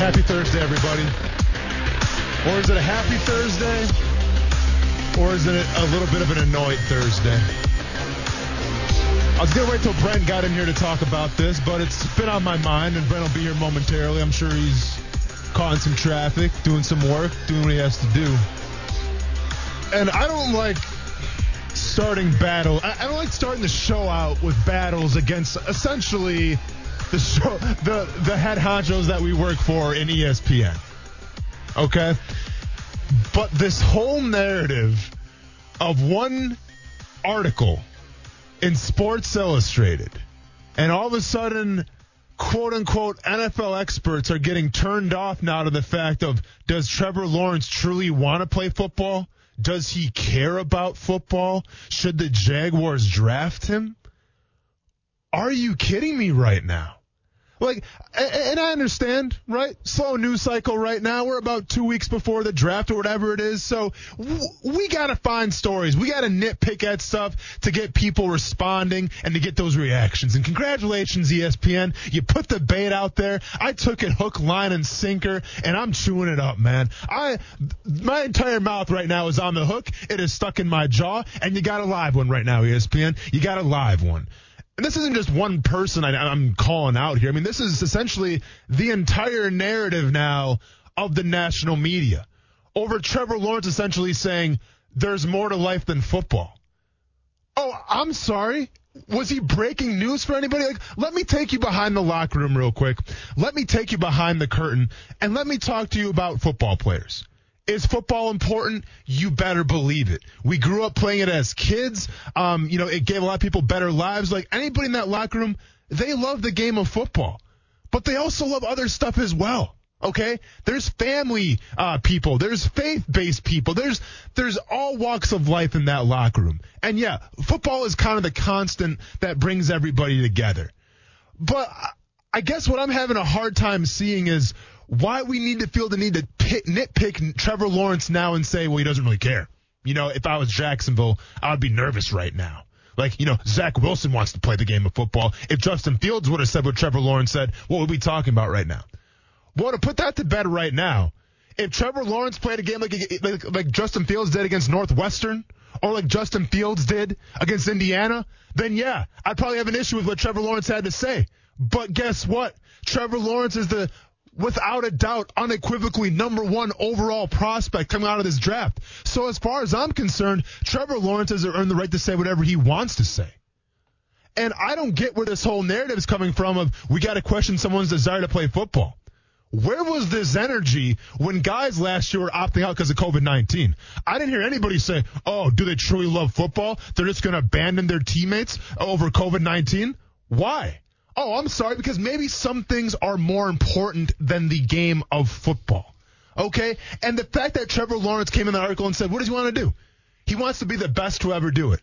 Happy Thursday, everybody. Or is it a happy Thursday? Or is it a little bit of an annoyed Thursday? I was going to wait till Brent got in here to talk about this, but it's been on my mind, and Brent will be here momentarily. I'm sure he's caught in some traffic, doing some work, doing what he has to do. And I don't like starting battle. I I don't like starting the show out with battles against essentially the show, the the head honchos that we work for in ESPN. Okay, but this whole narrative of one article in Sports Illustrated, and all of a sudden, quote unquote NFL experts are getting turned off now to the fact of does Trevor Lawrence truly want to play football? Does he care about football? Should the Jaguars draft him? Are you kidding me right now? Like, and I understand, right? Slow news cycle right now. We're about two weeks before the draft or whatever it is. So we got to find stories. We got to nitpick at stuff to get people responding and to get those reactions. And congratulations, ESPN. You put the bait out there. I took it hook, line, and sinker, and I'm chewing it up, man. I, my entire mouth right now is on the hook. It is stuck in my jaw, and you got a live one right now, ESPN. You got a live one. And this isn't just one person I, I'm calling out here. I mean, this is essentially the entire narrative now of the national media over Trevor Lawrence essentially saying there's more to life than football. Oh, I'm sorry. Was he breaking news for anybody? Like, let me take you behind the locker room real quick. Let me take you behind the curtain and let me talk to you about football players. Is football important? You better believe it. We grew up playing it as kids. Um, you know, it gave a lot of people better lives. Like anybody in that locker room, they love the game of football, but they also love other stuff as well. Okay, there's family uh, people, there's faith-based people, there's there's all walks of life in that locker room, and yeah, football is kind of the constant that brings everybody together. But I- I guess what I'm having a hard time seeing is why we need to feel the need to pit, nitpick Trevor Lawrence now and say, well, he doesn't really care. You know, if I was Jacksonville, I would be nervous right now. Like, you know, Zach Wilson wants to play the game of football. If Justin Fields would have said what Trevor Lawrence said, what would we be talking about right now? Well, to put that to bed right now, if Trevor Lawrence played a game like, like, like Justin Fields did against Northwestern, or like Justin Fields did against Indiana, then yeah, I'd probably have an issue with what Trevor Lawrence had to say. But guess what? Trevor Lawrence is the, without a doubt, unequivocally number one overall prospect coming out of this draft. So as far as I'm concerned, Trevor Lawrence has earned the right to say whatever he wants to say. And I don't get where this whole narrative is coming from of we got to question someone's desire to play football. Where was this energy when guys last year were opting out because of COVID 19? I didn't hear anybody say, oh, do they truly love football? They're just going to abandon their teammates over COVID 19? Why? Oh, I'm sorry, because maybe some things are more important than the game of football. Okay? And the fact that Trevor Lawrence came in the article and said, what does he want to do? He wants to be the best to ever do it.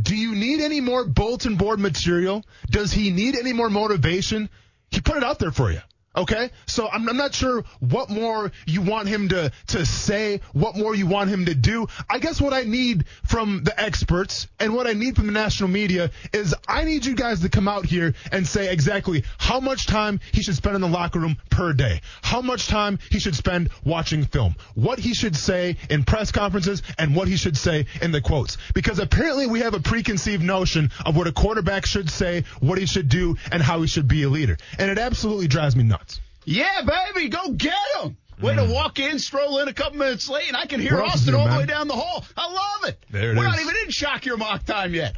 Do you need any more bulletin board material? Does he need any more motivation? He put it out there for you. Okay, so I'm, I'm not sure what more you want him to to say, what more you want him to do. I guess what I need from the experts and what I need from the national media is I need you guys to come out here and say exactly how much time he should spend in the locker room per day, how much time he should spend watching film, what he should say in press conferences, and what he should say in the quotes. Because apparently we have a preconceived notion of what a quarterback should say, what he should do, and how he should be a leader, and it absolutely drives me nuts. Yeah, baby, go get him. Way to walk in, stroll in a couple minutes late, and I can hear Austin all the way down the hall. I love it. There it We're is. not even in shock your mock time yet.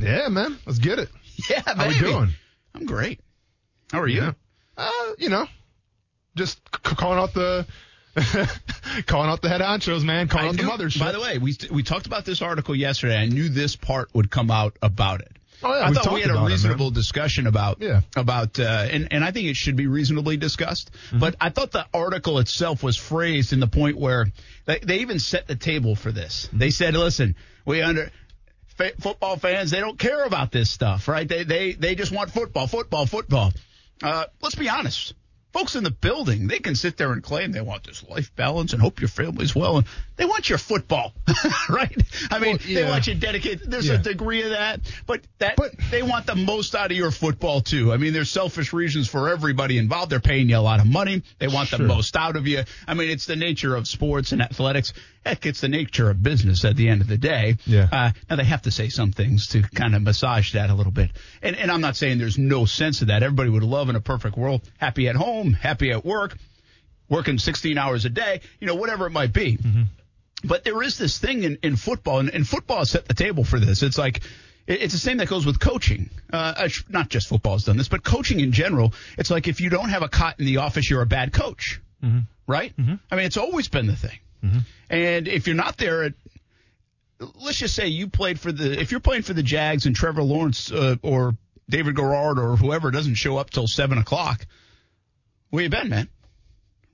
Yeah, man, let's get it. Yeah, baby. How we doing? I'm great. How are you? Yeah. Uh, you know, just c- calling out the calling out the head honchos, man. Calling I out the mothers. By the way, we we talked about this article yesterday. I knew this part would come out about it. Oh, yeah, I thought we had a about it, reasonable discussion about Yeah. about uh, and and I think it should be reasonably discussed. Mm-hmm. But I thought the article itself was phrased in the point where they, they even set the table for this. Mm-hmm. They said, "Listen, we under." fa- Football fans, they don't care about this stuff, right? They they they just want football, football, football. Uh, let's be honest. Folks in the building, they can sit there and claim they want this life balance and hope your family's well, and they want your football, right? I mean, Well, they want you dedicated. There's Yeah. a degree of that, but that But- they want the most out of your football too. I mean, there's selfish reasons for everybody involved. They're paying you a lot of money. They want the most out of you. I mean, it's the nature of sports and athletics. Heck, it's the nature of business at the end of the day. Yeah. Uh, now they have to say some things to kind of massage that a little bit. And, and I'm not saying there's no sense of that. Everybody would love in a perfect world, happy at home, happy at work, working 16 hours a day, you know, whatever it might be. But there is this thing in, in football, and, and football has set the table for this. It's like, it- it's the same that goes with coaching. Uh, uh, not just football has done this, but coaching in general. It's like if you don't have a cot in the office, you're a bad coach. Right? I mean, it's always been the thing. And if you're not there at, let's just say you played for the, if you're playing for the Jags and Trevor Lawrence uh, or David Garrard or whoever doesn't show up till seven o'clock, where you been, man?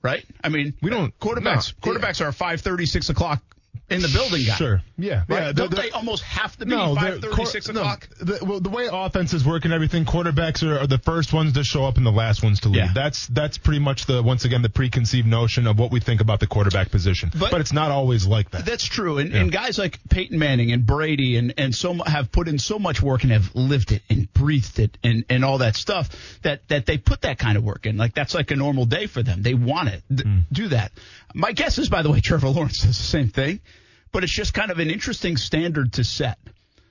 Right? I mean, We don't- quarterbacks. no, quarterbacks are five thirty, six o'clock in the building guy. Sure. Yeah. Right? Yeah. Don't the- the- they almost have to be No, five the thirty, six quar- no, o'clock? the, well, the way offenses work and everything, quarterbacks are, are the first ones to show up and the last ones to leave. Yeah. That's that's pretty much the once again the preconceived notion of what we think about the quarterback position. But- But, it's not always like that. That's true, and, Yeah. and guys like Peyton Manning and Brady and and so have put in so much work and have lived it and breathed it and and all that stuff that that they put that kind of work in. Like that's like a normal day for them. They want it, Hmm. do that. My guess is, by the way, Trevor Lawrence does the same thing, but it's just kind of an interesting standard to set.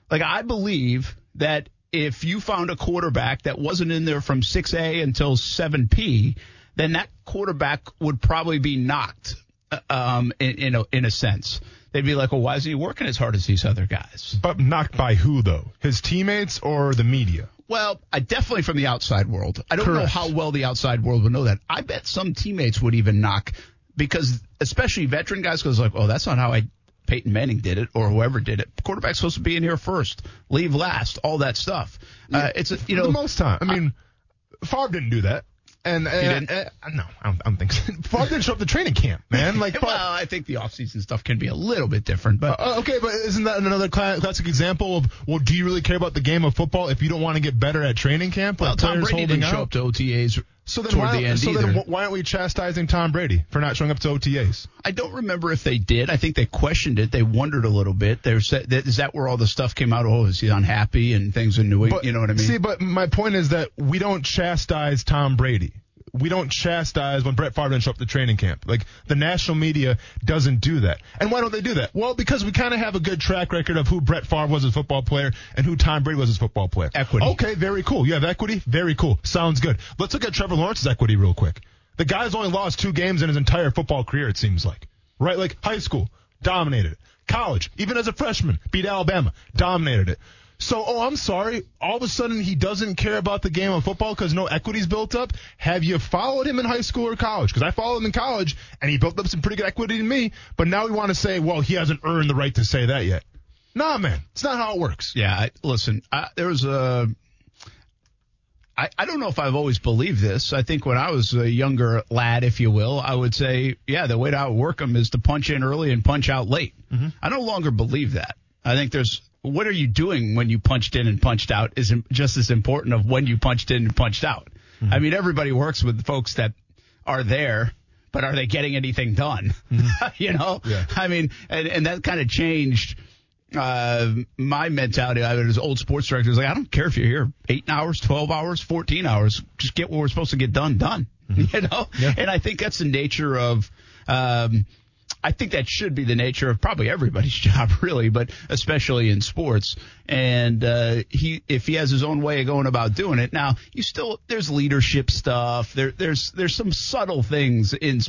Like I believe that if you found a quarterback that wasn't in there from 6A until 7P, then that quarterback would probably be knocked uh, um, in, in, a, in a sense. They'd be like, well, why isn't he working as hard as these other guys? but knocked by who though? His teammates or the media? Well, I definitely from the outside world. I don't know how well the outside world would know that. I bet some teammates would even knock because, especially veteran guys, goes like, oh, that's not how I Peyton Manning did it or whoever did it. Quarterback's supposed to be in here first, leave last, all that stuff. Uh, it's a, you For know the most time. I mean, Favre didn't do that. And, didn't? uh, no, I don't, I don't think so. Favre didn't show up to training camp, man. Like, well, I think the offseason stuff can be a little bit different, but Uh, okay, but isn't that another classic example of well, do you really care about the game of football if you don't want to get better at training camp? well, Tom Brady didn't show up to OTAs So then, why, the so either. then why aren't we chastising Tom Brady for not showing up to OTAs? I don't remember if they did. I think they questioned it. They wondered a little bit. They said, that, is that where all the stuff came out? Oh, is he unhappy and things in New England? You know what I mean? See, but my point is that we don't chastise Tom Brady. We don't chastise when Brett Favre didn't show up to training camp. Like the national media doesn't do that. And why don't they do that? Well, because we kind of have a good track record of who Brett Favre was as a football player and who Tom Brady was as a football player. Equity. Okay, very cool. You have equity? Very cool. Sounds good. Let's look at Trevor Lawrence's equity real quick. The guy's only lost two games in his entire football career, it seems like. Right? Like high school, dominated it. College, even as a freshman, beat Alabama, dominated it. So, oh, I'm sorry. All of a sudden, he doesn't care about the game of football because no equity's built up. Have you followed him in high school or college? Because I followed him in college, and he built up some pretty good equity in me. But now we want to say, well, he hasn't earned the right to say that yet. Nah, man, it's not how it works. Yeah, I, listen, I, there was a. I, I don't know if I've always believed this. I think when I was a younger lad, if you will, I would say, yeah, the way to outwork them is to punch in early and punch out late. Mm-hmm. I no longer believe that. I think there's what are you doing when you punched in and punched out is just as important of when you punched in and punched out. I mean, everybody works with folks that are there, but are they getting anything done? you know, Yeah. I mean, and, and that kind of changed uh, my mentality. I was old sports director. was like, I don't care if you're here eight hours, 12 hours, 14 hours. Just get what we're supposed to get done, done. You know? Yeah. And I think that's the nature of, um, I think that should be the nature of probably everybody's job, really, but especially in sports. And uh, he, if he has his own way of going about doing it, now you still there's leadership stuff. There, there's there's some subtle things in.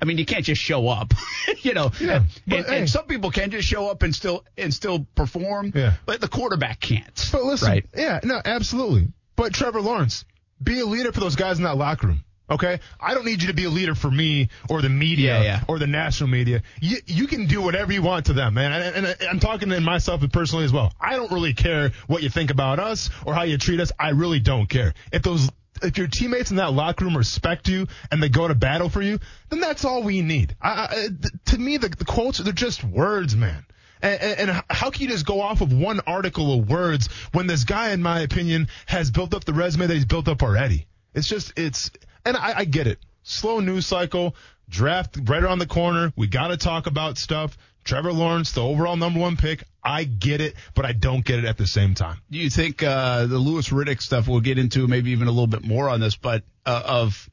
I mean, you can't just show up, you know. Yeah, and, but, and, hey. and some people can just show up and still and still perform. Yeah. But the quarterback can't. But listen, right? yeah, no, absolutely. But Trevor Lawrence, be a leader for those guys in that locker room. Okay, I don't need you to be a leader for me or the media Yeah, yeah. or the national media. You you can do whatever you want to them, man. And, and, and I'm talking to myself and personally as well. I don't really care what you think about us or how you treat us. I really don't care. If those if your teammates in that locker room respect you and they go to battle for you, then that's all we need. I, I, th- to me, the, the quotes they're just words, man. And, and, and how can you just go off of one article of words when this guy, in my opinion, has built up the resume that he's built up already? It's just, it's, and I, I get it. Slow news cycle, draft right around the corner. We got to talk about stuff. Trevor Lawrence, the overall number one pick. I get it, but I don't get it at the same time. Do you think uh, the Louis Riddick stuff we'll get into maybe even a little bit more on this, but uh, of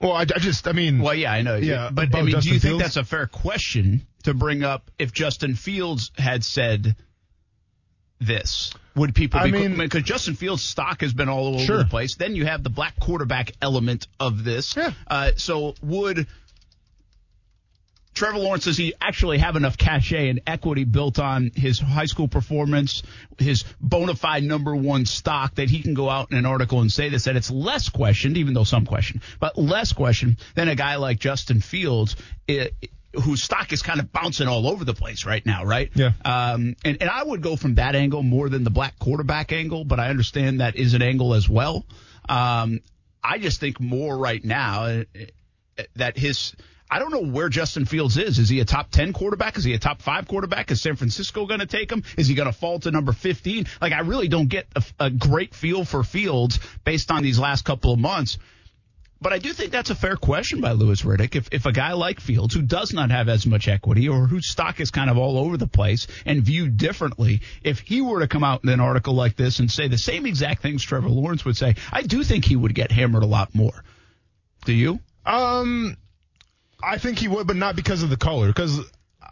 Well, I, I just, I mean, well, yeah, I know, Yeah, but I mean, do Justin you think that's a fair question to bring up if Justin Fields had said this? Would people I be mean- because Justin Fields' stock has been all over Sure. the place? Then you have the black quarterback element of this. Yeah. Uh, so would Trevor Lawrence does he actually have enough cachet and equity built on his high school performance, his bona fide number one stock that he can go out in an article and say this that it's less questioned, even though some question, but less questioned than a guy like Justin Fields. It, whose stock is kind of bouncing all over the place right now, right? Yeah. Um, and, and I would go from that angle more than the black quarterback angle, but I understand that is an angle as well. Um, I just think more right now uh, uh, that his. I don't know where Justin Fields is. Is he a top 10 quarterback? Is he a top five quarterback? Is San Francisco going to take him? Is he going to fall to number 15? Like, I really don't get a, a great feel for Fields based on these last couple of months. But I do think that's a fair question by Louis Riddick. If, if a guy like Fields, who does not have as much equity or whose stock is kind of all over the place and viewed differently, if he were to come out in an article like this and say the same exact things Trevor Lawrence would say, I do think he would get hammered a lot more. Do you? Um, I think he would, but not because of the color. Because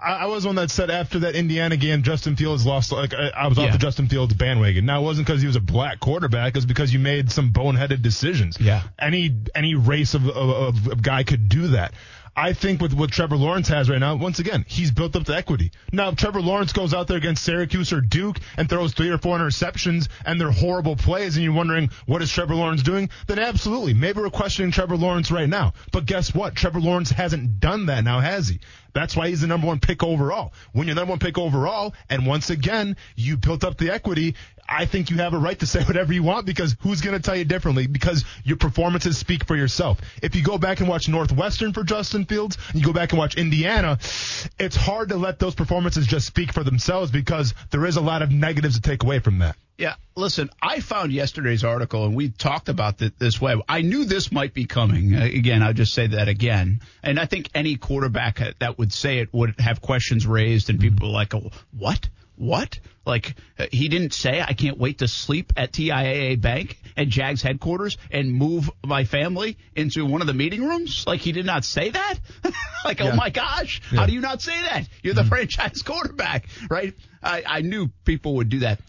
I, I was one that said after that Indiana game, Justin Fields lost. Like I, I was off Yeah. the Justin Fields bandwagon. Now it wasn't because he was a black quarterback. It was because you made some boneheaded decisions. Yeah. Any any race of, of, of guy could do that. I think with what Trevor Lawrence has right now, once again, he's built up the equity. Now, if Trevor Lawrence goes out there against Syracuse or Duke and throws three or four interceptions and they're horrible plays and you're wondering, what is Trevor Lawrence doing? Then absolutely. Maybe we're questioning Trevor Lawrence right now. But guess what? Trevor Lawrence hasn't done that now, has he? That's why he's the number one pick overall. When you're number one pick overall, and once again, you built up the equity, I think you have a right to say whatever you want because who's going to tell you differently? Because your performances speak for yourself. If you go back and watch Northwestern for Justin Fields, and you go back and watch Indiana, it's hard to let those performances just speak for themselves because there is a lot of negatives to take away from that. Yeah, listen, I found yesterday's article and we talked about this way. I knew this might be coming. Uh, Again, I'll just say that again. And I think any quarterback that would say it would have questions raised and people like, oh, what? What? Like, uh, he didn't say, I can't wait to sleep at TIAA Bank and Jags headquarters and move my family into one of the meeting rooms? Like, he did not say that? like, oh my gosh, how do you not say that? You're the franchise quarterback, right? I, I knew people would do that.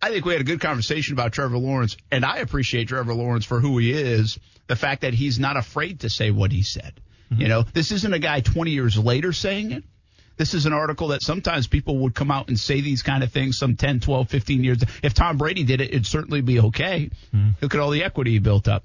I think we had a good conversation about Trevor Lawrence, and I appreciate Trevor Lawrence for who he is. The fact that he's not afraid to say what he said. You know, this isn't a guy 20 years later saying it. This is an article that sometimes people would come out and say these kind of things some 10, 12, 15 years. If Tom Brady did it, it'd certainly be okay. Look at all the equity he built up.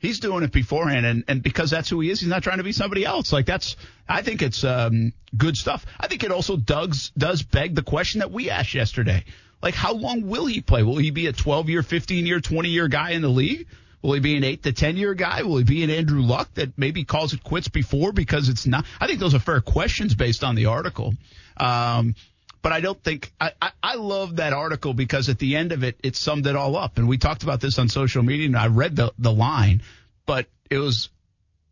He's doing it beforehand, and, and because that's who he is, he's not trying to be somebody else. Like that's, I think it's um, good stuff. I think it also does does beg the question that we asked yesterday. Like, how long will he play? Will he be a 12 year, 15 year, 20 year guy in the league? Will he be an 8 to 10 year guy? Will he be an Andrew Luck that maybe calls it quits before because it's not? I think those are fair questions based on the article. Um, but I don't think I, I, I love that article because at the end of it, it summed it all up. And we talked about this on social media, and I read the, the line, but it was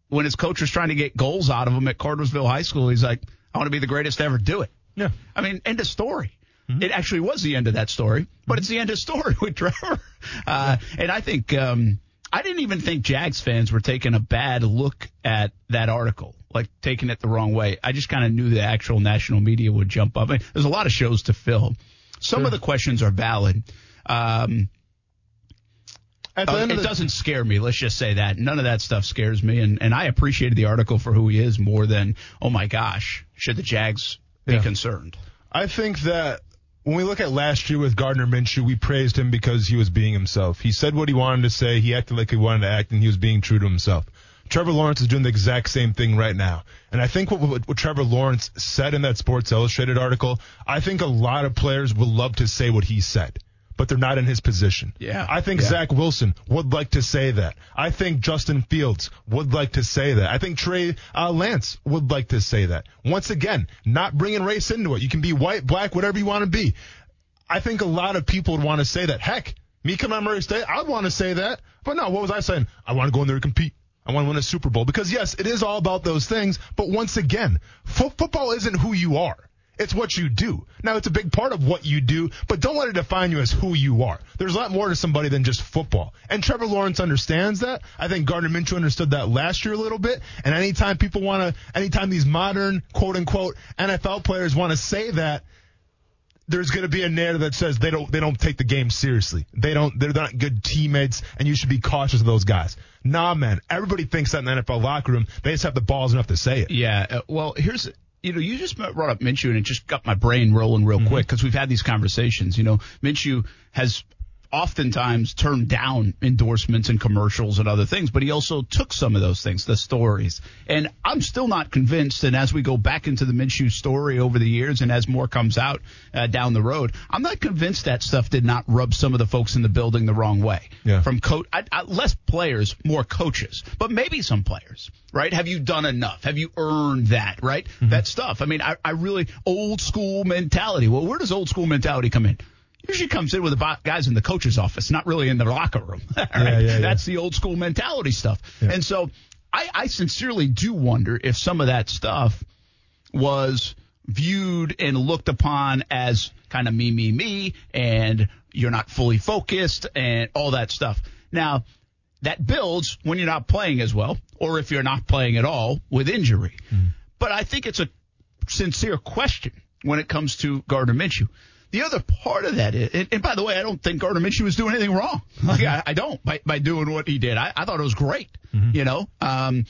when his coach was trying to get goals out of him at Cartersville High School. He's like, I want to be the greatest to ever do it. Yeah. I mean, end of story. It actually was the end of that story, but it's the end of story with Trevor. Uh, and I think um, I didn't even think Jags fans were taking a bad look at that article, like taking it the wrong way. I just kind of knew the actual national media would jump up. I mean, there's a lot of shows to fill. Some of the questions are valid. Um, uh, it doesn't scare me. Let's just say that none of that stuff scares me, and and I appreciated the article for who he is more than oh my gosh, should the Jags be Yeah. concerned? I think that when we look at last year with Gardner Minshew, we praised him because he was being himself. He said what he wanted to say. He acted like he wanted to act, and he was being true to himself. Trevor Lawrence is doing the exact same thing right now. And I think what, what, what, Trevor Lawrence said in that Sports Illustrated article, I think a lot of players would love to say what he said, but they're not in his position. Yeah. I think yeah. Zach Wilson would like to say that. I think Justin Fields would like to say that. I think Trey uh, Lance would like to say that. Once again, not bringing race into it. You can be white, black, whatever you want to be. I think a lot of people would want to say that. Heck, me coming out Murray State, I'd want to say that. But no, what was I saying? I want to go in there and compete. I want to win a Super Bowl because yes, it is all about those things. But once again, fo- football isn't who you are. It's what you do. Now it's a big part of what you do, but don't let it define you as who you are. There's a lot more to somebody than just football. And Trevor Lawrence understands that. I think Gardner Minshew understood that last year a little bit. And anytime people want to, anytime these modern quote unquote NFL players want to say that, there's going to be a narrative that says they don't they don't take the game seriously. They don't they're not good teammates, and you should be cautious of those guys. Nah, man. Everybody thinks that in the NFL locker room. They just have the balls enough to say it. Yeah. Uh, well, here's you know, you just brought up Minshew and it just got my brain rolling real mm-hmm. quick because we've had these conversations. You know, Minshew has oftentimes turned down endorsements and commercials and other things, but he also took some of those things, the stories. And I'm still not convinced. And as we go back into the Minshew story over the years and as more comes out uh, down the road, I'm not convinced that stuff did not rub some of the folks in the building the wrong way. Yeah. From coach, less players, more coaches, but maybe some players, right? Have you done enough? Have you earned that, right? Mm-hmm. That stuff. I mean, I, I really, old school mentality. Well, where does old school mentality come in? Usually comes in with the guys in the coach's office, not really in the locker room. right? yeah, yeah, That's the old school mentality stuff. And so I, I sincerely do wonder if some of that stuff was viewed and looked upon as kind of me, me, me, and you're not fully focused and all that stuff. Now, that builds when you're not playing as well, or if you're not playing at all with injury. Mm. But I think it's a sincere question when it comes to Gardner Minshew. The other part of that is, and, by the way, I don't think Gardner Minshew was doing anything wrong. Like I, I don't by, by doing what he did. I, I thought it was great. Mm-hmm. You know, um,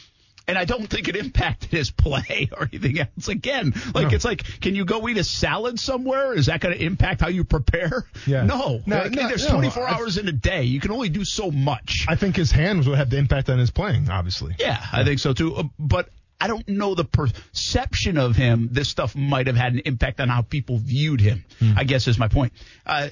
and I don't think it impacted his play or anything else. Again, like no. it's like, can you go eat a salad somewhere? Is that going to impact how you prepare? Yeah. No. no, no there's 24 hours in a day. You can only do so much. I think his hands would have the impact on his playing, obviously. Yeah, yeah. I think so too. Uh, but I don't know the perception of him. This stuff might have had an impact on how people viewed him. Mm. I guess is my point. Uh,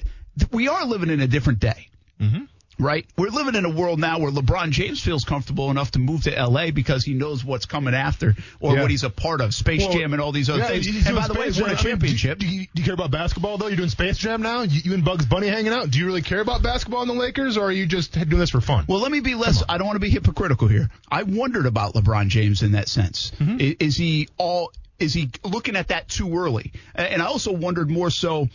we are living in a different day. Mm-hmm right? We're living in a world now where LeBron James feels comfortable enough to move to LA because he knows what's coming after or yeah. what he's a part of, Space well, Jam and all these other yeah, things. And by the way, won a championship. Do you, do you, care about basketball though? You're doing Space Jam now. You, you, and Bugs Bunny hanging out. Do you really care about basketball in the Lakers, or are you just doing this for fun? Well, let me be less. I don't want to be hypocritical here. I wondered about LeBron James in that sense. Mm-hmm. Is, is he all? Is he looking at that too early? And I also wondered more so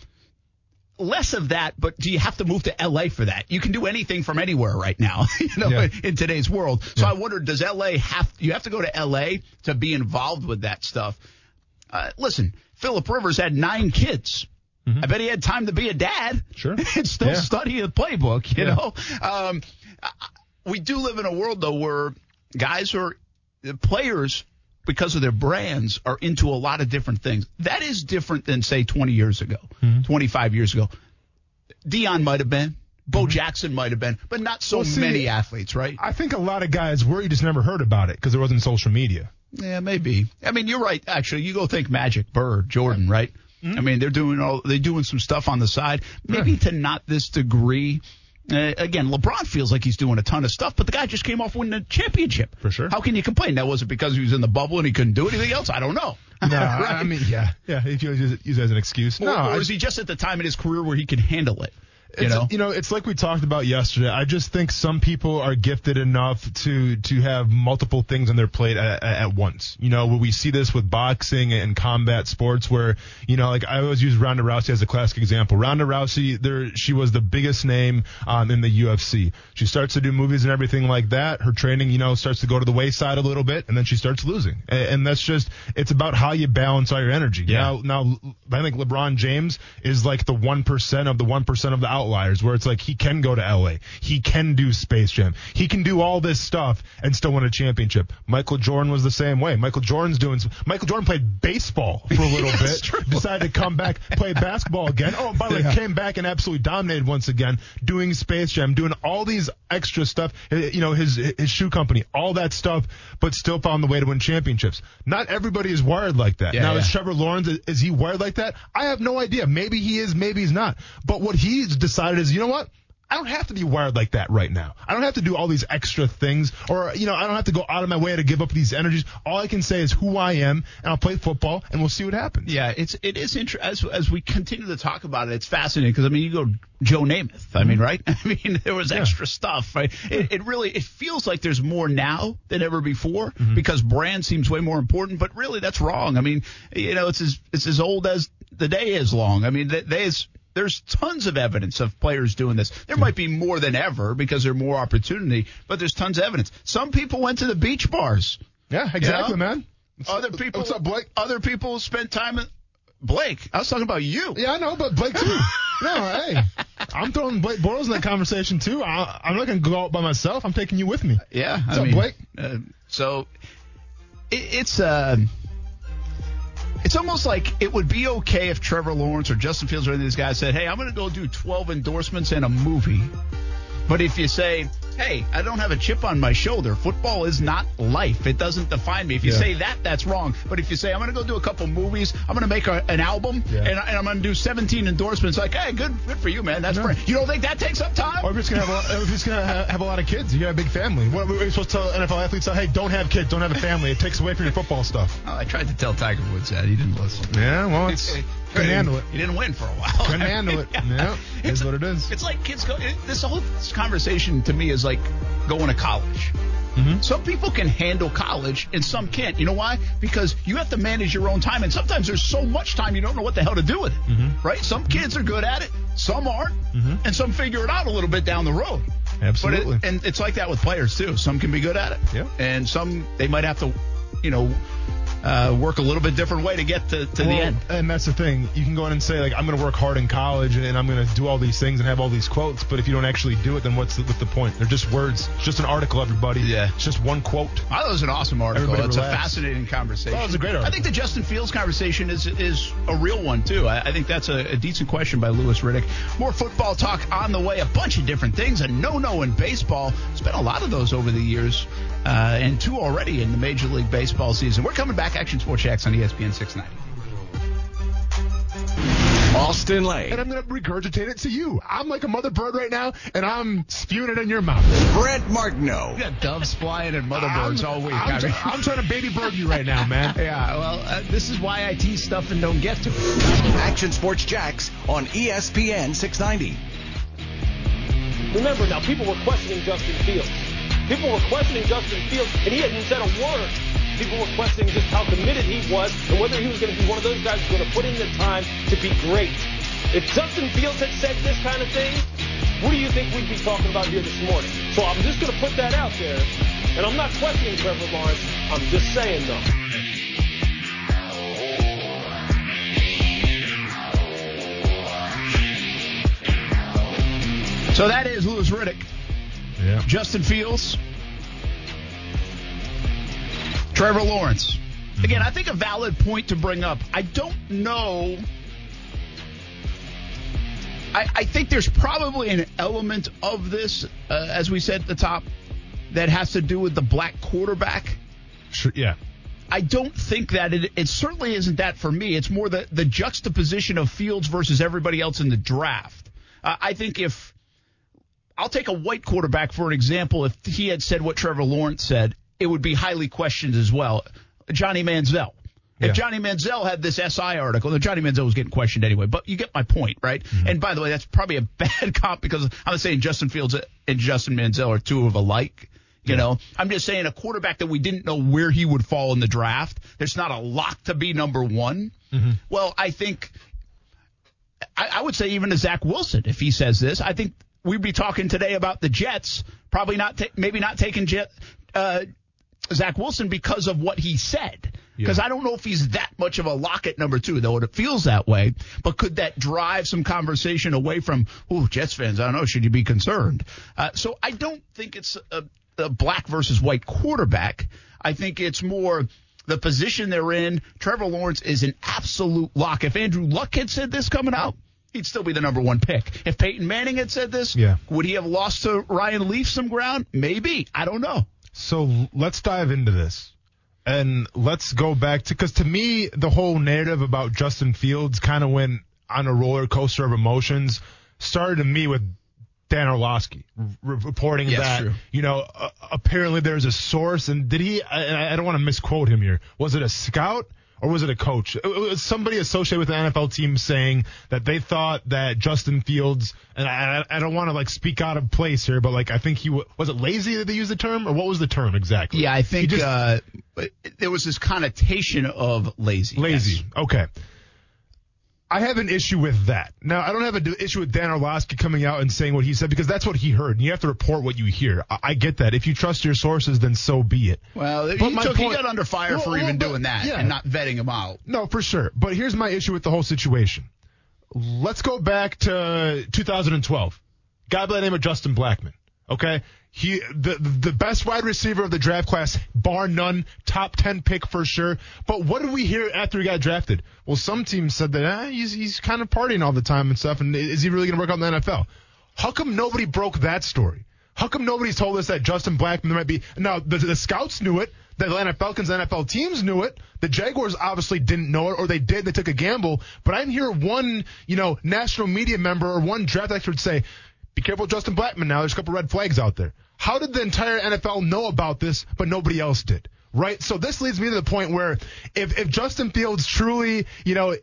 less of that, but do you have to move to LA for that? You can do anything from anywhere right now, you know, yeah. in today's world. So yeah. I wonder, does LA have, you have to go to LA to be involved with that stuff? Uh, listen, Philip Rivers had nine kids. Mm-hmm. I bet he had time to be a dad. Sure. and still yeah. study the playbook, you know? Um, we do live in a world though where guys are, players because of their brands, are into a lot of different things. That is different than, say, 20 years ago, mm-hmm. 25 years ago. Deion might have been. Bo mm-hmm. Jackson might have been, but not so well, see, many athletes, right? I think a lot of guys were you just never heard about it because there wasn't social media. Yeah, maybe. I mean, you're right. Actually, you go think Magic, Bird, Jordan, right? Mm-hmm. I mean, they're doing all they're doing some stuff on the side, maybe yeah. to not this degree. Uh, again, LeBron feels like he's doing a ton of stuff, but the guy just came off winning a championship. For sure. How can you complain? That was it because he was in the bubble and he couldn't do anything else? I don't know. No, right? I mean, yeah, yeah. If you use it as an excuse, or, no. Or is he just at the time in his career where he can handle it? You know? you know, it's like we talked about yesterday. I just think some people are gifted enough to to have multiple things on their plate at, at once. You know, we see this with boxing and combat sports, where you know, like I always use Ronda Rousey as a classic example. Ronda Rousey, there she was the biggest name um, in the UFC. She starts to do movies and everything like that. Her training, you know, starts to go to the wayside a little bit, and then she starts losing. And, and that's just it's about how you balance all your energy. Yeah. Now, now I think LeBron James is like the one percent of the one percent of the out outliers where it's like he can go to LA, he can do Space Jam, he can do all this stuff and still win a championship. Michael Jordan was the same way. Michael Jordan's doing. Michael Jordan played baseball for a little bit, true. decided to come back, play basketball again. Oh, by the way, Yeah. came back and absolutely dominated once again, doing Space Jam, doing all these extra stuff. eh, You know, his his shoe company, all that stuff, but still found the way to win championships. Not everybody is wired like that. Yeah, now, is. Trevor Lawrence is, is he wired like that? I have no idea. Maybe he is, maybe he's not. But what he's decided is, you know what? I don't have to be wired like that right now. I don't have to do all these extra things, or you know, I don't have to go out of my way to give up these energies. All I can say is who I am, and I'll play football, and we'll see what happens. Yeah, it's it is interesting as as we continue to talk about it. It's fascinating because I mean, you go Joe Namath. I mean, mm-hmm. right? I mean, there was extra stuff. Right? It, it really it feels like there's more now than ever before mm-hmm. because brand seems way more important. But really, that's wrong. I mean, you know, it's as it's as old as the day is long. I mean, the day is. There's tons of evidence of players doing this. There might be more than ever because there's more opportunity, but there's tons of evidence. Some people went to the beach bars. Yeah, exactly, man. Other people. What's up, Blake? Other people spent time. At, Blake, I was talking about you. Yeah, I know, but Blake too. no, hey, I'm throwing Blake Bortles in that conversation too. I, I'm not gonna go out by myself. I'm taking you with me. Yeah, What's I up, mean, Blake? Uh, so it, it's uh, it's almost like it would be okay if Trevor Lawrence or Justin Fields or any of these guys said, "Hey, I'm going to go do 12 endorsements and a movie." But if you say, "Hey, I don't have a chip on my shoulder. Football is not life. It doesn't define me." If you Yeah. say that, that's wrong. But if you say, "I'm going to go do a couple movies. I'm going to make a, an album, Yeah. and, and I'm going to do 17 endorsements," like, "Hey, good, good for you, man. That's great." You don't think that takes up time? Or if you're just gonna have a lot, if you're gonna have a of kids, you got a big family. What we're supposed to tell NFL athletes? Hey, don't have kids, don't have a family. It takes away from your football stuff. Oh, I tried to tell Tiger Woods that. He didn't listen. Yeah, well, it's couldn't handle it. He didn't win for a while. Couldn't handle it. Yeah, It's is what it is. It's like kids go. It, this whole conversation to me is like going to college. Mm-hmm. Some people can handle college and some can't. You know why? Because you have to manage your own time, and sometimes there's so much time you don't know what the hell to do with it. Mm-hmm. Right? Some kids are good at it, some aren't, and some figure it out a little bit down the road. Absolutely. It, and it's like that with players too. Some can be good at it, Yeah. and some they might have to, you know, uh, work a little bit different way to get to, to the end. And that's the thing. You can go in and say like, I'm going to work hard in college and I'm going to do all these things and have all these quotes. But if you don't actually do it, then what's the, what's the point? They're just words. It's just an article, everybody. Yeah. It's just one quote. I thought it was an awesome article. Everybody it's a fascinating conversation. Oh, it was a great article. I think the Justin Fields conversation is is a real one too. I, I think that's a, a decent question by Louis Riddick. More football talk on the way. A bunch of different things. A no-no in baseball. It's been a lot of those over the years, uh, and two already in the Major League Baseball season. We're coming back. Action Sports Jax on ESPN 690. Austin Lane, And I'm going to regurgitate it to you. I'm like a mother bird right now and I'm spewing it in your mouth. Brent Martineau. You got doves flying and mother birds I'm, all week. I'm, I mean- I'm trying to baby bird you right now, man. yeah, well, uh, this is why I tease stuff and don't get to it. Action Sports Jax on ESPN 690. Remember now, people were questioning Justin Fields. People were questioning Justin Fields, and he hadn't said a word. People were questioning just how committed he was and whether he was going to be one of those guys who's going to put in the time to be great. If Justin Fields had said this kind of thing, what do you think we'd be talking about here this morning? So I'm just going to put that out there. And I'm not questioning Trevor Lawrence. I'm just saying, though. So that is Louis Riddick. Yeah. Justin Fields, Trevor Lawrence. Again, I think a valid point to bring up. I don't know. I, I think there's probably an element of this, uh, as we said at the top, that has to do with the black quarterback. Sure, yeah. I don't think that it, it certainly isn't that for me. It's more the, the juxtaposition of Fields versus everybody else in the draft. Uh, I think if I'll take a white quarterback for an example, if he had said what Trevor Lawrence said, it would be highly questioned as well. Johnny Manziel. If Yeah. Johnny Manziel had this SI article, then Johnny Manziel was getting questioned anyway. But you get my point, right? Mm-hmm. And by the way, that's probably a bad comp because I'm saying Justin Fields and Justin Manziel are two of alike. You know, I'm just saying a quarterback that we didn't know where he would fall in the draft. There's not a lock to be number one. Mm-hmm. Well, I think I, I would say even to Zach Wilson, if he says this, I think we'd be talking today about the Jets, probably not, ta- maybe not taking Jet, uh, Zach Wilson because of what he said. Because Yeah. I don't know if he's that much of a lock at number two, though it feels that way. But could that drive some conversation away from, oh, Jets fans, I don't know, should you be concerned? Uh, so I don't think it's a, a black versus white quarterback. I think it's more the position they're in. Trevor Lawrence is an absolute lock. If Andrew Luck had said this coming out, he'd still be the number one pick. If Peyton Manning had said this, Yeah. would he have lost to Ryan Leaf some ground? Maybe. I don't know. So let's dive into this. And let's go back to, because to me, the whole narrative about Justin Fields kind of went on a roller coaster of emotions. Started to me with Dan Orlovsky reporting Yes, that, true. you know, uh, apparently there's a source. And did he, I, I don't want to misquote him here. Was it a scout? Or was it a coach? It was somebody associated with the NFL team saying that they thought that Justin Fields, and I, I don't want to like speak out of place here, but like I think he wa- was it lazy that they used the term, or what was the term exactly? Yeah, I think just- uh, there was this connotation of lazy. Lazy. Yes. Okay. I have an issue with that. Now, I don't have an issue with Dan Orlovsky coming out and saying what he said because that's what he heard. And you have to report what you hear. I, I get that. If you trust your sources, then so be it. Well, But he, took, he got under fire Well, for well, even but- doing that yeah. and not vetting him out. No, for sure. But here's my issue with the whole situation. Let's go back to 2012. Guy by the name of Justin Blackmon. Okay, he the the best wide receiver of the draft class, bar none, top ten pick for sure. But what did we hear after he got drafted? Well, some teams said that eh, he's he's kind of partying all the time and stuff, and is he really going to work out in the NFL? How come nobody broke that story? How come nobody's told us that Justin Blackmon might be? Now the, the scouts knew it. The Atlanta Falcons, NFL teams knew it. The Jaguars obviously didn't know it, or they did. They took a gamble. But I didn't hear one, you know, national media member or one draft expert say, "Be careful, Justin Blackmon." Now there's a couple red flags out there. How did the entire NFL know about this, but nobody else did? Right. So this leads me to the point where if if Justin Fields truly, you know,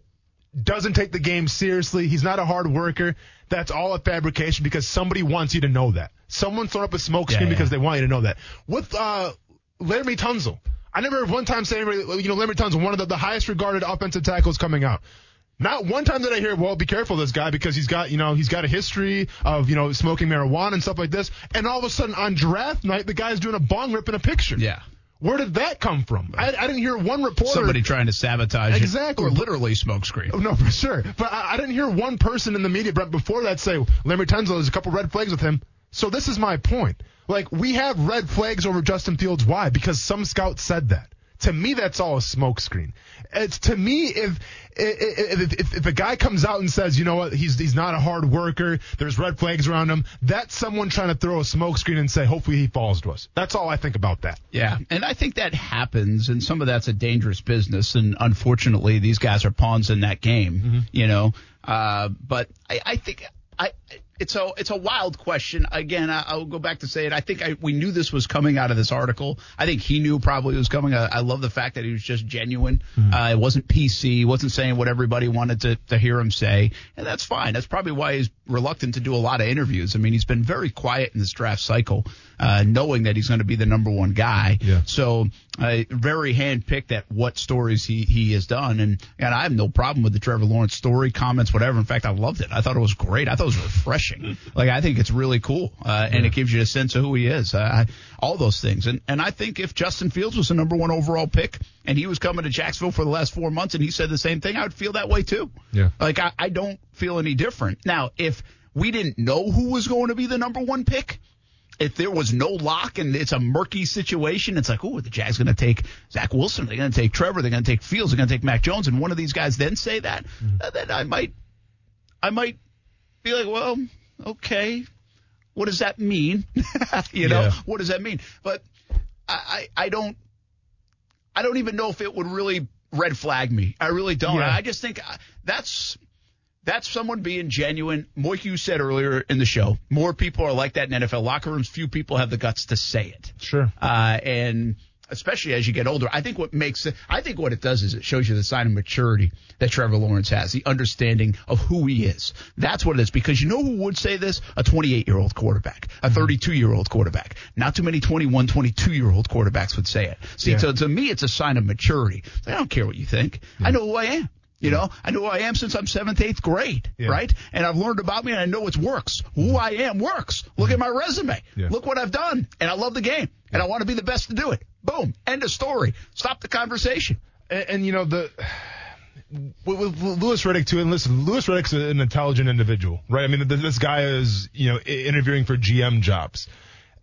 doesn't take the game seriously. He's not a hard worker. That's all a fabrication because somebody wants you to know that. Someone's throwing up a smoke screen Yeah, because yeah. they want you to know that. With uh, Laremy Tunsil, I never one time say anybody, you know, Laremy Tunsil, one of the, the highest regarded offensive tackles coming out. Not one time did I hear, well, be careful this guy because he's got, you know, he's got a history of, you know, smoking marijuana and stuff like this. And all of a sudden on draft night, the guy's doing a bong rip in a picture. Yeah. Where did that come from? I, I didn't hear one reporter. Somebody trying to sabotage Exactly. Or literally smokescreen. Oh, No, for sure. But I, I didn't hear one person in the media Brett, before that say Larry Tunsil. There's a couple red flags with him. So this is my point. Like we have red flags over Justin Fields. Why? Because some scouts said that. To me, that's all a smokescreen. It's to me if if, if if a guy comes out and says, you know what, he's he's not a hard worker. There's red flags around him. That's someone trying to throw a smokescreen and say, hopefully he falls to us. That's all I think about that. Yeah, and I think that happens, and some of that's a dangerous business, and unfortunately, these guys are pawns in that game, you know. Uh, but I, I think I it's a it's a wild question. Again, I, I'll go back to say it. I think I, we knew this was coming out of this article. I think he knew probably it was coming. I, I love the fact that he was just genuine. Uh, it wasn't PC. Wasn't saying what everybody wanted to, to hear him say, and that's fine. That's probably why he's reluctant to do a lot of interviews. I mean, he's been very quiet in this draft cycle, uh, knowing that he's going to be the number one guy. Yeah. So uh, very handpicked at what stories he, he has done, and and I have no problem with the Trevor Lawrence story, comments, whatever. In fact, I loved it. I thought it was great. I thought it was refreshing. Like I think it's really cool, uh, and it gives you a sense of who he is. Uh, all those things, and and I think if Justin Fields was the number one overall pick, and he was coming to Jacksonville for the last four months, and he said the same thing, I would feel that way too. Yeah. Like I, I don't feel any different. Now, if we didn't know who was going to be the number one pick, if there was no lock and it's a murky situation, it's like, oh, the Jags going to take Zach Wilson, they're going to take Trevor, they're going to take Fields, they're going to take Mac Jones, and one of these guys then say that, uh, then I might, I might be like, well, okay, what does that mean? you know, Yeah. what does that mean? But I, I, I don't, I don't even know if it would really red flag me. I really don't. Yeah. I just think uh, that's that's someone being genuine. Like you said earlier in the show, more people are like that in NFL locker rooms. Few people have the guts to say it. Sure. Uh, and especially as you get older, I think what makes it, I think what it does is it shows you the sign of maturity that Trevor Lawrence has, the understanding of who he is. That's what it is. Because you know who would say this? A 28 year old quarterback, a mm-hmm. 32 year old quarterback. Not too many 21, 22 year old quarterbacks would say it. See, Yeah. so to me, it's a sign of maturity. I don't care what you think. I know who I am. You know, I know who I am since I'm seventh, eighth grade, Yeah. right? And I've learned about me and I know it works. Who I am works. Look at mm-hmm. my resume. Yeah. Look what I've done. And I love the game. And I want to be the best to do it. Boom. End of story. Stop the conversation. and, and you know the with, Louis Riddick too. And listen, Louis Riddick's an intelligent individual, right? I mean, this guy is you know interviewing for GM jobs.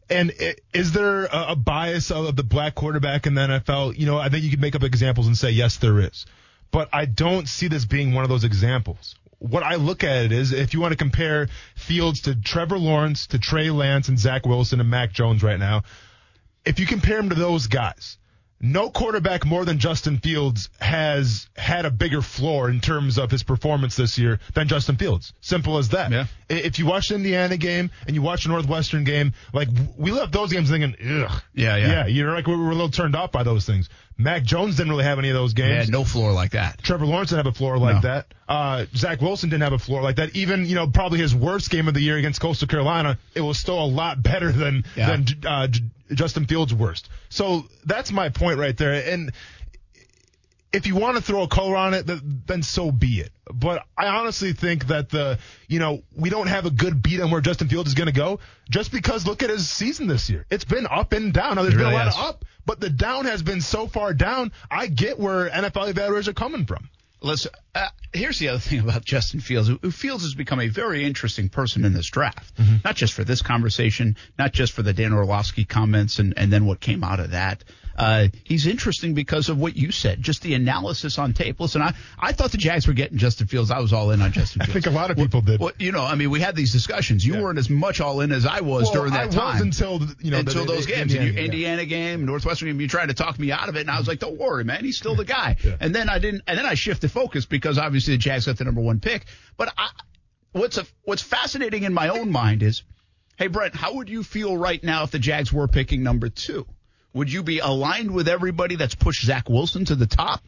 And is there a, a bias of the black quarterback in the NFL? You know, I think you could make up examples and say yes, there is, but I don't see this being one of those examples. What I look at it is, if you want to compare Fields to Trevor Lawrence, to Trey Lance, and Zach Wilson and Mac Jones right now, if you compare him to those guys, no quarterback more than Justin Fields has had a bigger floor in terms of his performance this year than Justin Fields. Simple as that. Yeah. If you watch the Indiana game and you watch the Northwestern game, like we left those games thinking, ugh. Yeah, yeah. Yeah, you're like we were a little turned off by those things. Mac Jones didn't really have any of those games. had no floor like that. Trevor Lawrence didn't have a floor like No. that. Uh, Zach Wilson didn't have a floor like that. Even you know probably his worst game of the year against Coastal Carolina, it was still a lot better than Yeah. than uh, Justin Fields' worst. So that's my point right there. And if you want to throw a color on it, then so be it. But I honestly think that the you know we don't have a good beat on where Justin Fields is going to go just because look at his season this year. It's been up and down. Now there's It been a lot has. of up, but the down has been so far down. I get where NFL evaluators are coming from. Listen, uh, here's the other thing about Justin Fields. Who Fields has become a very interesting person in this draft, not just for this conversation, not just for the Dan Orlovsky comments and, and then what came out of that. Uh, he's interesting because of what you said, just the analysis on tape. Listen, I, I thought the Jags were getting Justin Fields. I was all in on Justin Fields. I think a lot of people did. Well, you know, I mean, we had these discussions. You Yeah. weren't as much all in as I was Well, during that I was time. until you know until the, those the games, Indiana, yeah. Indiana game, Northwestern game, you tried to talk me out of it, and I was like, "Don't worry, man, he's still the guy." Yeah. And then I didn't, and then I shifted focus because obviously the Jags got the number one pick. But I, what's a, what's fascinating in my own mind is, hey Brent, how would you feel right now if the Jags were picking number two? Would you be aligned with everybody that's pushed Zach Wilson to the top,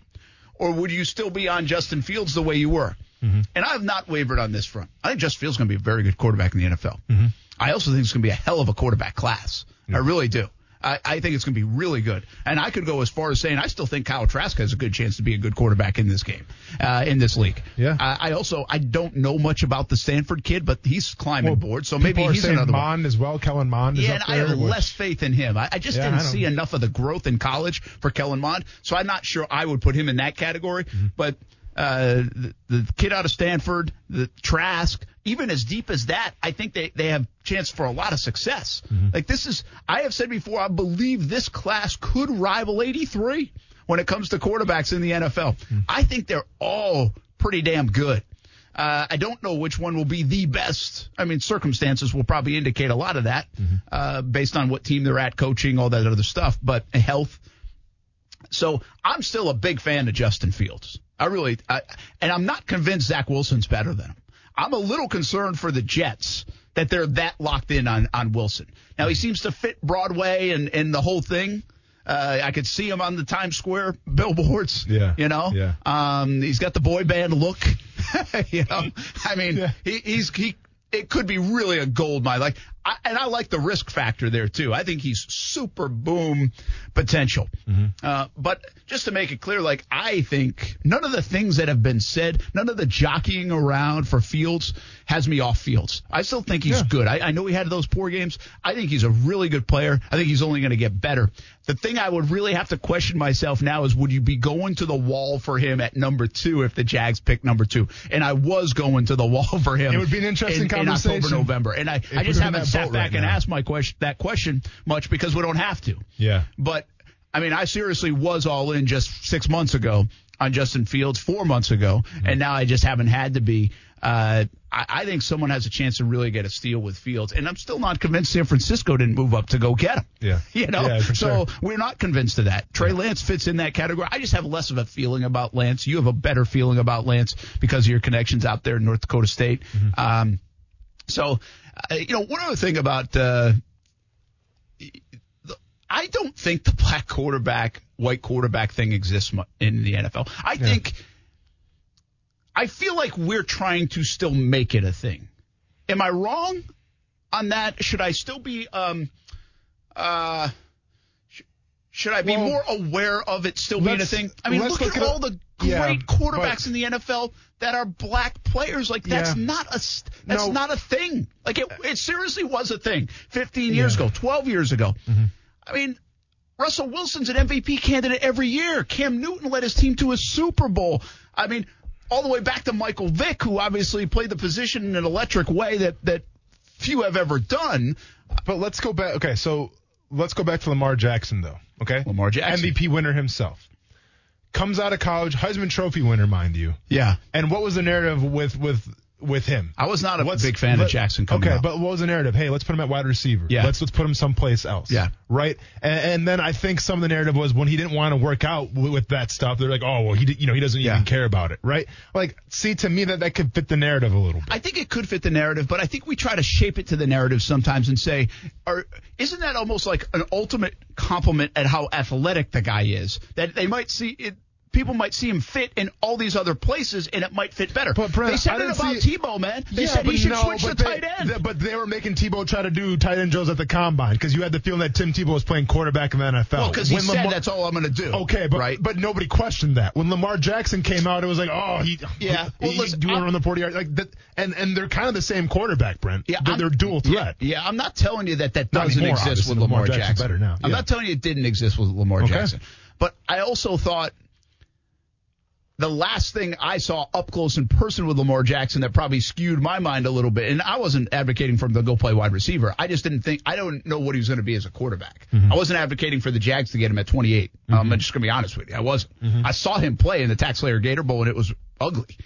or would you still be on Justin Fields the way you were? Mm-hmm. And I have not wavered on this front. I think Justin Fields is going to be a very good quarterback in the NFL. Mm-hmm. I also think it's going to be a hell of a quarterback class. I really do. I, I think it's going to be really good. And I could go as far as saying I still think Kyle Trask has a good chance to be a good quarterback in this game, uh, in this league. Yeah. I, I also I don't know much about the Stanford kid, but he's climbing Well, board, so maybe he's another one. Mond as well. Kellen Mond is Yeah, and I have which- less faith in him. I, I just Yeah, didn't see enough of the growth in college for Kellen Mond, so I'm not sure I would put him in that category. Mm-hmm. But uh, the, the kid out of Stanford, the Trask, even as deep as that, I think they, they have chance for a lot of success. Mm-hmm. Like this is, I have said before, I believe this class could rival 83 when it comes to quarterbacks in the NFL. Mm-hmm. I think they're all pretty damn good. Uh, I don't know which one will be the best. I mean, circumstances will probably indicate a lot of that, uh, based on what team they're at, coaching, all that other stuff, but health. So I'm still a big fan of Justin Fields. I really, I, and I'm not convinced Zach Wilson's better than him. I'm a little concerned for the Jets that they're that locked in on, on Wilson. Now he seems to fit Broadway and, and the whole thing. Uh, I could see him on the Times Square billboards. Yeah. You know? Yeah. Um, he's got the boy band look. you know? I mean, Yeah. he, he's, he, it could be really a gold mine. Like, I, and I like the risk factor there too. I think he's super boom potential. Uh, but just to make it clear, like I think none of the things that have been said, none of the jockeying around for Fields has me off Fields. I still think he's Yeah. good. I, I know he had those poor games. I think he's a really good player. I think he's only going to get better. The thing I would really have to question myself now is would you be going to the wall for him at number two if the Jags pick number two? And I was going to the wall for him. It would be an interesting in, in October, conversation. November. And I, I just haven't sat back right and now. asked my question that question much because we don't have to. Yeah. But I mean, I seriously was all in just six months ago on Justin Fields, four months ago, Mm-hmm. and now I just haven't had to be. Uh, I, I think someone has a chance to really get a steal with Fields, and I'm still not convinced San Francisco didn't move up to go get him. Yeah. You know, Yeah, so sure. we're not convinced of that. Trey Lance fits in that category. I just have less of a feeling about Lance. You have a better feeling about Lance because of your connections out there in North Dakota State. Mm-hmm. Um, so, uh, you know, one other thing about uh, I don't think the black quarterback, white quarterback thing exists in the NFL. I think, I feel like we're trying to still make it a thing. Am I wrong on that? Should I still be, um, uh, sh- should I be Well, more aware of it still being a thing? I mean, look, look at all the Yeah, great quarterbacks but- in the NFL that are black players. Like that's Yeah. not a that's No. not a thing. Like it, it seriously was a thing 15 years Yeah. ago, 12 years ago. I mean, Russell Wilson's an MVP candidate every year. Cam Newton led his team to a Super Bowl. I mean, all the way back to Michael Vick, who obviously played the position in an electric way that that few have ever done. But let's go back. Okay, so let's go back to Lamar Jackson though. Okay, Lamar Jackson. MVP winner himself, comes out of college, Heisman Trophy winner, mind you. Yeah. And what was the narrative with with with him? I was not a big fan let- of Jackson coming Okay, out. but what was the narrative? Hey, let's put him at wide receiver. Yeah. Let's let's put him someplace else. Yeah. Right. And, and then I think some of the narrative was when he didn't want to work out with, with that stuff. They're like, oh well, he you know he doesn't Yeah. even care about it. Right. Like, see, to me that that could fit the narrative a little bit. I think it could fit the narrative, but I think we try to shape it to the narrative sometimes and say, are, isn't that almost like an ultimate compliment at how athletic the guy is? That they might see it. People might see him fit in all these other places, and it might fit better. But, Brent, they said it about Tebow, man. They Yeah, said he should no, switch to they- tight end. th- but they were making Tebow try to do tight end drills at the combine because you had the feeling that Tim Tebow was playing quarterback in the NFL. well, because he When said Lamar- that's all I'm going to do. Okay, but right? but nobody questioned that. When Lamar Jackson came out, it was like, oh, he Yeah, well, he, listen, do you want to run the forty yard like that? And and they're kind of the same quarterback, Brent. Yeah, they're, they're dual threat. Yeah, I'm not telling you that that doesn't anymore, exist with Lamar, Lamar Jackson. better now, I'm yeah. not telling you it didn't exist with Lamar Okay. Jackson. But I also thought the last thing I saw up close in person with Lamar Jackson that probably skewed my mind a little bit, and I wasn't advocating for him to go play wide receiver. I just didn't think I don't know what he was going to be as a quarterback. Mm-hmm. I wasn't advocating for the Jags to get him at 28. Um, I'm just going to be honest with you. I wasn't. Mm-hmm. I saw him play in the Tax Slayer Gator Bowl, and it was ugly.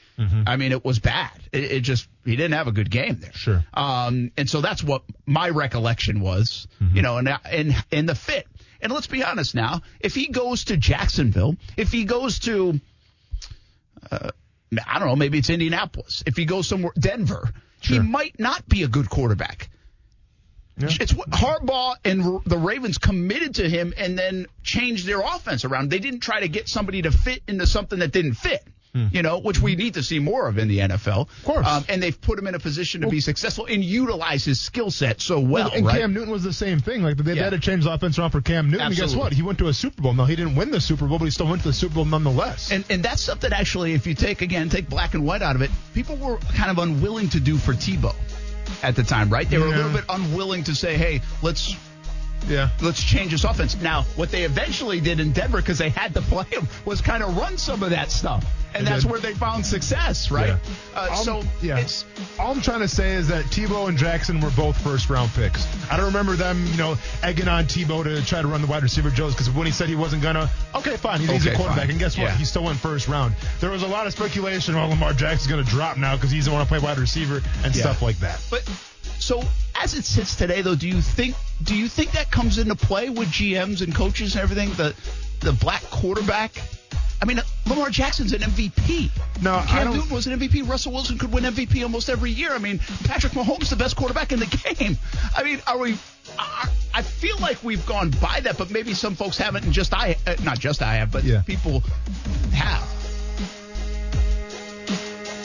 I mean, it was bad. It, it just he didn't have a good game there. Mm-hmm. Sure. Um, and so that's what my recollection was, Mm-hmm. you know, and and and the fit. And let's be honest now, if he goes to Jacksonville, if he goes to, uh, I don't know, maybe it's Indianapolis, if he goes somewhere, Denver, he might not be a good quarterback. Yeah. It's what Harbaugh and the Ravens committed to him and then changed their offense around. They didn't try to get somebody to fit into something that didn't fit. You know, which we need to see more of in the NFL. Of Hmm. course. Um, and they've put him in a position to be successful and utilize his skill set so well. and right? Cam Newton was the same thing. Like they, they Yeah. had to change the offense around for Cam Newton. And guess what? He went to a Super Bowl. No, he didn't win the Super Bowl, but he still went to the Super Bowl nonetheless. And and that's something actually, if you take again, take black and white out of it, people were kind of unwilling to do for Tebow at the time, right? They were a little bit unwilling to say, hey, let's yeah. let's change this offense. Now, what they eventually did in Denver, because they had to play him, was kind of run some of that stuff, and They that's did. where they found success, right? Yeah. Uh, so yeah. it's All I'm trying to say is that Tebow and Jackson were both first round picks. I don't remember them, you know, egging on Tebow to try to run the wide receiver drills because when he said he wasn't gonna, okay, fine, he's, he's a quarterback, fine. and guess what? Yeah. He still went first round. There was a lot of speculation, oh, Lamar Jackson's gonna drop now because he doesn't want to play wide receiver and Yeah. stuff like that. But so as it sits today, though, do you think do you think that comes into play with GMs and coaches and everything? The the black quarterback. I mean, Lamar Jackson's an MVP. No, I Cam Newton was an MVP. Russell Wilson could win MVP almost every year. I mean, Patrick Mahomes the best quarterback in the game. I mean, are we? I, I feel like we've gone by that, but maybe some folks haven't, and just I, uh, not just I have, but Yeah. people have.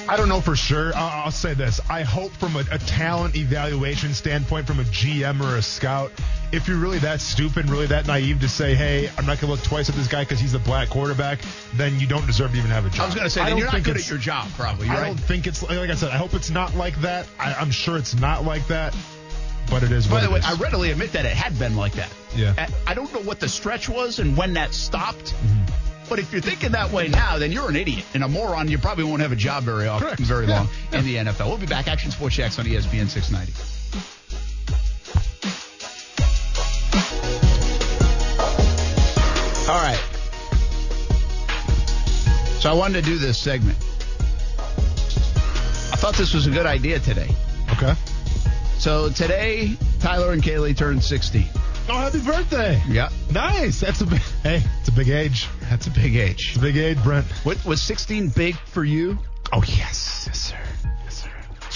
I don't know for sure. I'll, I'll say this. I hope from a, a talent evaluation standpoint, from a GM or a scout, if you're really that stupid, really that naive to say, hey, I'm not going to look twice at this guy because he's a black quarterback, then you don't deserve to even have a job. I was going to say, I then you're not think good it's- at your job, probably, I right? don't think it's, like I said, I hope it's not like that. I, I'm sure it's not like that, but it is By what the it way, is. I readily admit that it had been like that. Yeah. I- I don't know what the stretch was and when that stopped. Mm-hmm. But if you're thinking that way now, then you're an idiot and a moron. You probably won't have a job very often, Correct. very Yeah. long in the NFL. We'll be back. Action Sports Jax on ESPN 690. All right. So I wanted to do this segment. I thought this was a good idea today. okay. So today, Tyler and Kaylee turned 16. Oh, happy birthday. Yeah. Nice. That's a big, hey, it's a big age. That's a big age. It's a big age, Brent. What, was 16 big for you? Oh, yes. Yes, sir.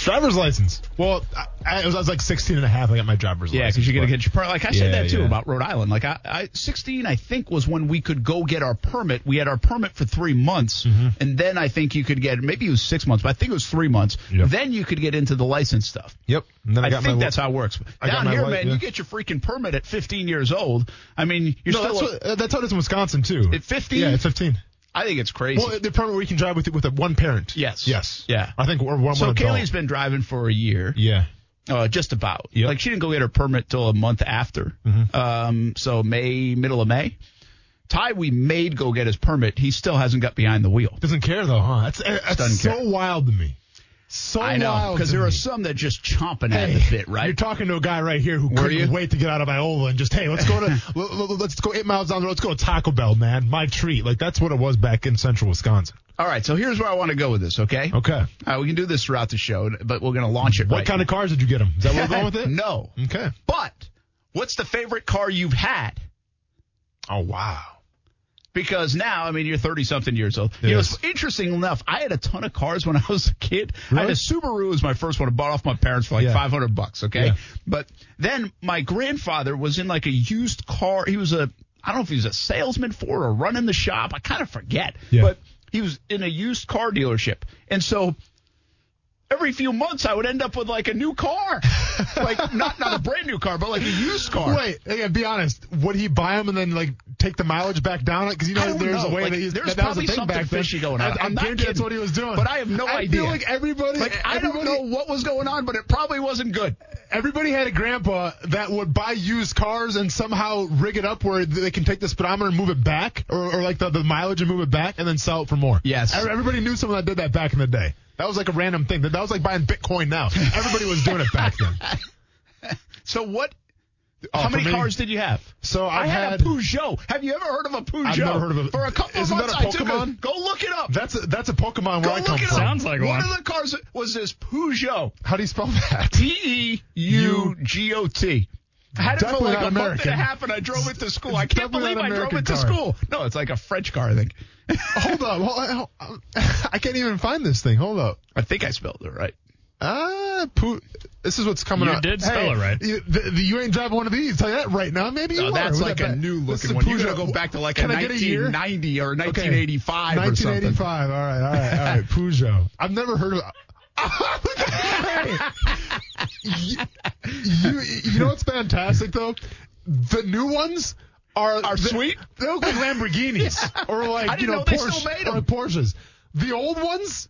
Driver's license. Well, I, I, was, I was like 16 and a half. I got my driver's Yeah, license. Yeah, because you're going to get your permit. Like I said Yeah, that too yeah. about Rhode Island. Like I, I, 16, I think was when we could go get our permit. We had our permit for three months, Mm-hmm. and then I think you could get maybe it was six months, but I think it was three months. Yep. Then you could get into the license stuff. Yep. And then I, I, think that's how it works. I got Down my here, li- man, yeah. you get your freaking permit at 15 years old. I mean, you're No, still. that's, what, uh, that's how it is in Wisconsin too. At 15? Yeah, at 15. I think it's crazy. Well, the permit where you can drive with with a one parent. Yes. Yes. Yeah. I think or one. so. Kaylee's been driving for a year. Yeah. Uh, just about. Yep. Like she didn't go get her permit till a month after. Um, so May, middle of May. Ty, we made go get his permit. He still hasn't got behind the wheel. Doesn't care though, huh? That's, that's so care. wild to me. So I know because there me. are some that just chomping at the bit, right? You're talking to a guy right here who Were couldn't you? wait to get out of Iola and just, hey, let's go to, let's go eight miles down the road. Let's go to Taco Bell, man. My treat. Like that's what it was back in central Wisconsin. All right, so here's where I want to go with this. Okay. Okay. Uh, we can do this throughout the show, but we're going to launch it What right kind of cars did you get him? Is that where we're going with it? no. Okay. But what's the favorite car you've had? Oh wow. Because now, I mean, you're 30 something years old. You know, it's interesting enough. I had a ton of cars when I was a kid. I had a Subaru was my first one. I bought off my parents for like Yeah. 500 bucks. Okay. Yeah. But then my grandfather was in like a used car. He was a, I don't know if he was a salesman for it or running the shop. I kind of forget. Yeah. But he was in a used car dealership. And so every few months I would end up with like a new car. like not, not a brand new car, but like a used car. Wait, yeah, be honest. Would he buy them and then like take the mileage back down? Because you know there's know. a way Like, that he's, there's that, that was probably a thing something back then. fishy going on. I, I'm I'm not guarantee that's what he was doing. But I have no I idea. feel like everybody, Like I don't know what was going on, but it probably wasn't good. Everybody had a grandpa that would buy used cars and somehow rig it up where they can take the speedometer and move it back, or, or like the, the mileage and move it back, and then sell it for more. Yes. Everybody knew someone that did that back in the day. That was like a random thing. That was like buying Bitcoin now. Everybody was doing it back then. So what? Oh, how many me? cars did you have? So I I've had, had- a Peugeot. Have you ever heard of a Peugeot? I've never heard of a- For a couple Isn't of that months, a I took a, go look it up. That's a, that's a Pokemon go where I look come it from. up. Sounds like one one. of the cars was this Peugeot. How do you spell that? P E U G O T. I had it for like a not month American. and a half, and I drove it to school. It's I can't believe I drove American it to car. school. No, it's like a French car, I think. Hold up. Hold up. I can't even find this thing. Hold up. I think I spelled it right. Ah, poo. This is what's coming You up. did spell Hey, it right. You, the, the, you ain't driving one of these. Tell you that right now. Maybe you No, are. that's like that a new looking one. You Peugeot. gotta go back to like Can a I get a year? 1990 or Okay. 1985 or something. 1985. All right, all right, all right. Peugeot. I've never heard of. You, you, you know what's fantastic though? The new ones are Are they- sweet? They look like Lamborghinis or like you know, know Porsche or Porsches. The old ones.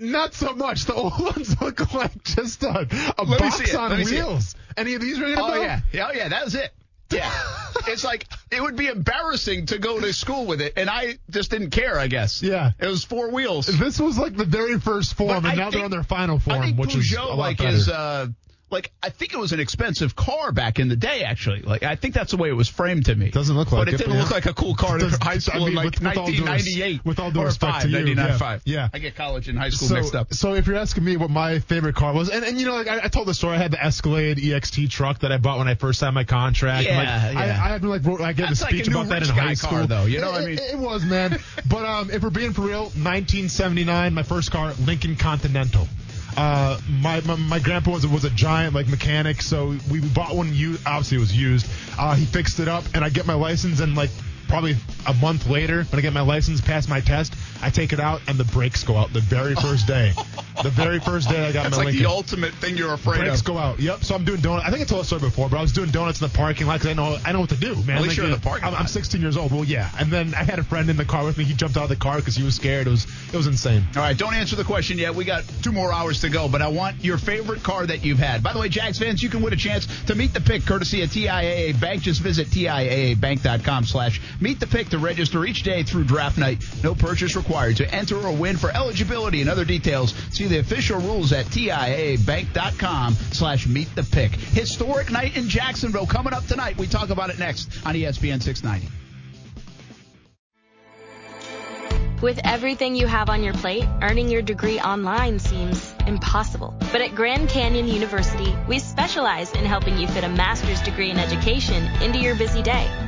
Not so much. The old ones look like just a, a Let box on Let me see it. wheels. Any of these a Oh yeah, yeah, oh, yeah. That was it. Yeah, it's like it would be embarrassing to go to school with it, and I just didn't care. I guess. Yeah. it was four wheels. This was like the very first form, But and I now they're on their final form, think which is a lot like better. is uh like I think it was an expensive car back in the day. Actually, like I think that's the way it was framed to me. Doesn't look like it. but it it, didn't yeah. look like a cool car in high school I mean, in like with- with all due res- 1998 with all due respect five, to you, 1995. yeah, yeah. I get college and high school so, mixed up. So if you're asking me what my favorite car was, and, and you know, like I, I told the story, I had the Escalade EXT truck that I bought when I first signed my contract. Yeah, like, I, yeah. I had like wrote, I gave That's a like a about that in high car, school. though, you know it, what I mean? It, it was, man. but um, if we're being for real, 1979, my first car, Lincoln Continental. Uh, my, my my grandpa was was a giant like mechanic, so we bought one. Used, obviously, it was used. Uh, he fixed it up, and I get my license, and like probably a month later, when I get my license, pass my test, I take it out, and the brakes go out the very first day. the very first day I got That's my like Lincoln. the ultimate thing you're afraid Brakes of. Brakes go out. Yep. So I'm doing donuts. I think I told a story before, but I was doing donuts in the parking lot because I know I know what to do, man. At least you're in the parking I'm, lot. I'm 16 years old. Well, yeah. And then I had a friend in the car with me. He jumped out of the car because he was scared. It was it was insane. All right, don't answer the question yet. We got two more hours to go, but I want your favorite car that you've had. By the way, Jags fans, you can win a chance to meet the pick courtesy of TIAA Bank. Just visit TIAABank.com slash meet the pick to register each day through draft night. No purchase required to enter or win for eligibility and other details. See the official rules at TIAABank.com slash meet the pick. Historic night in Jacksonville coming up tonight. We talk about it next on ESPN 690. With everything you have on your plate, earning your degree online seems impossible. But at Grand Canyon University, we specialize in helping you fit a master's degree in education into your busy day.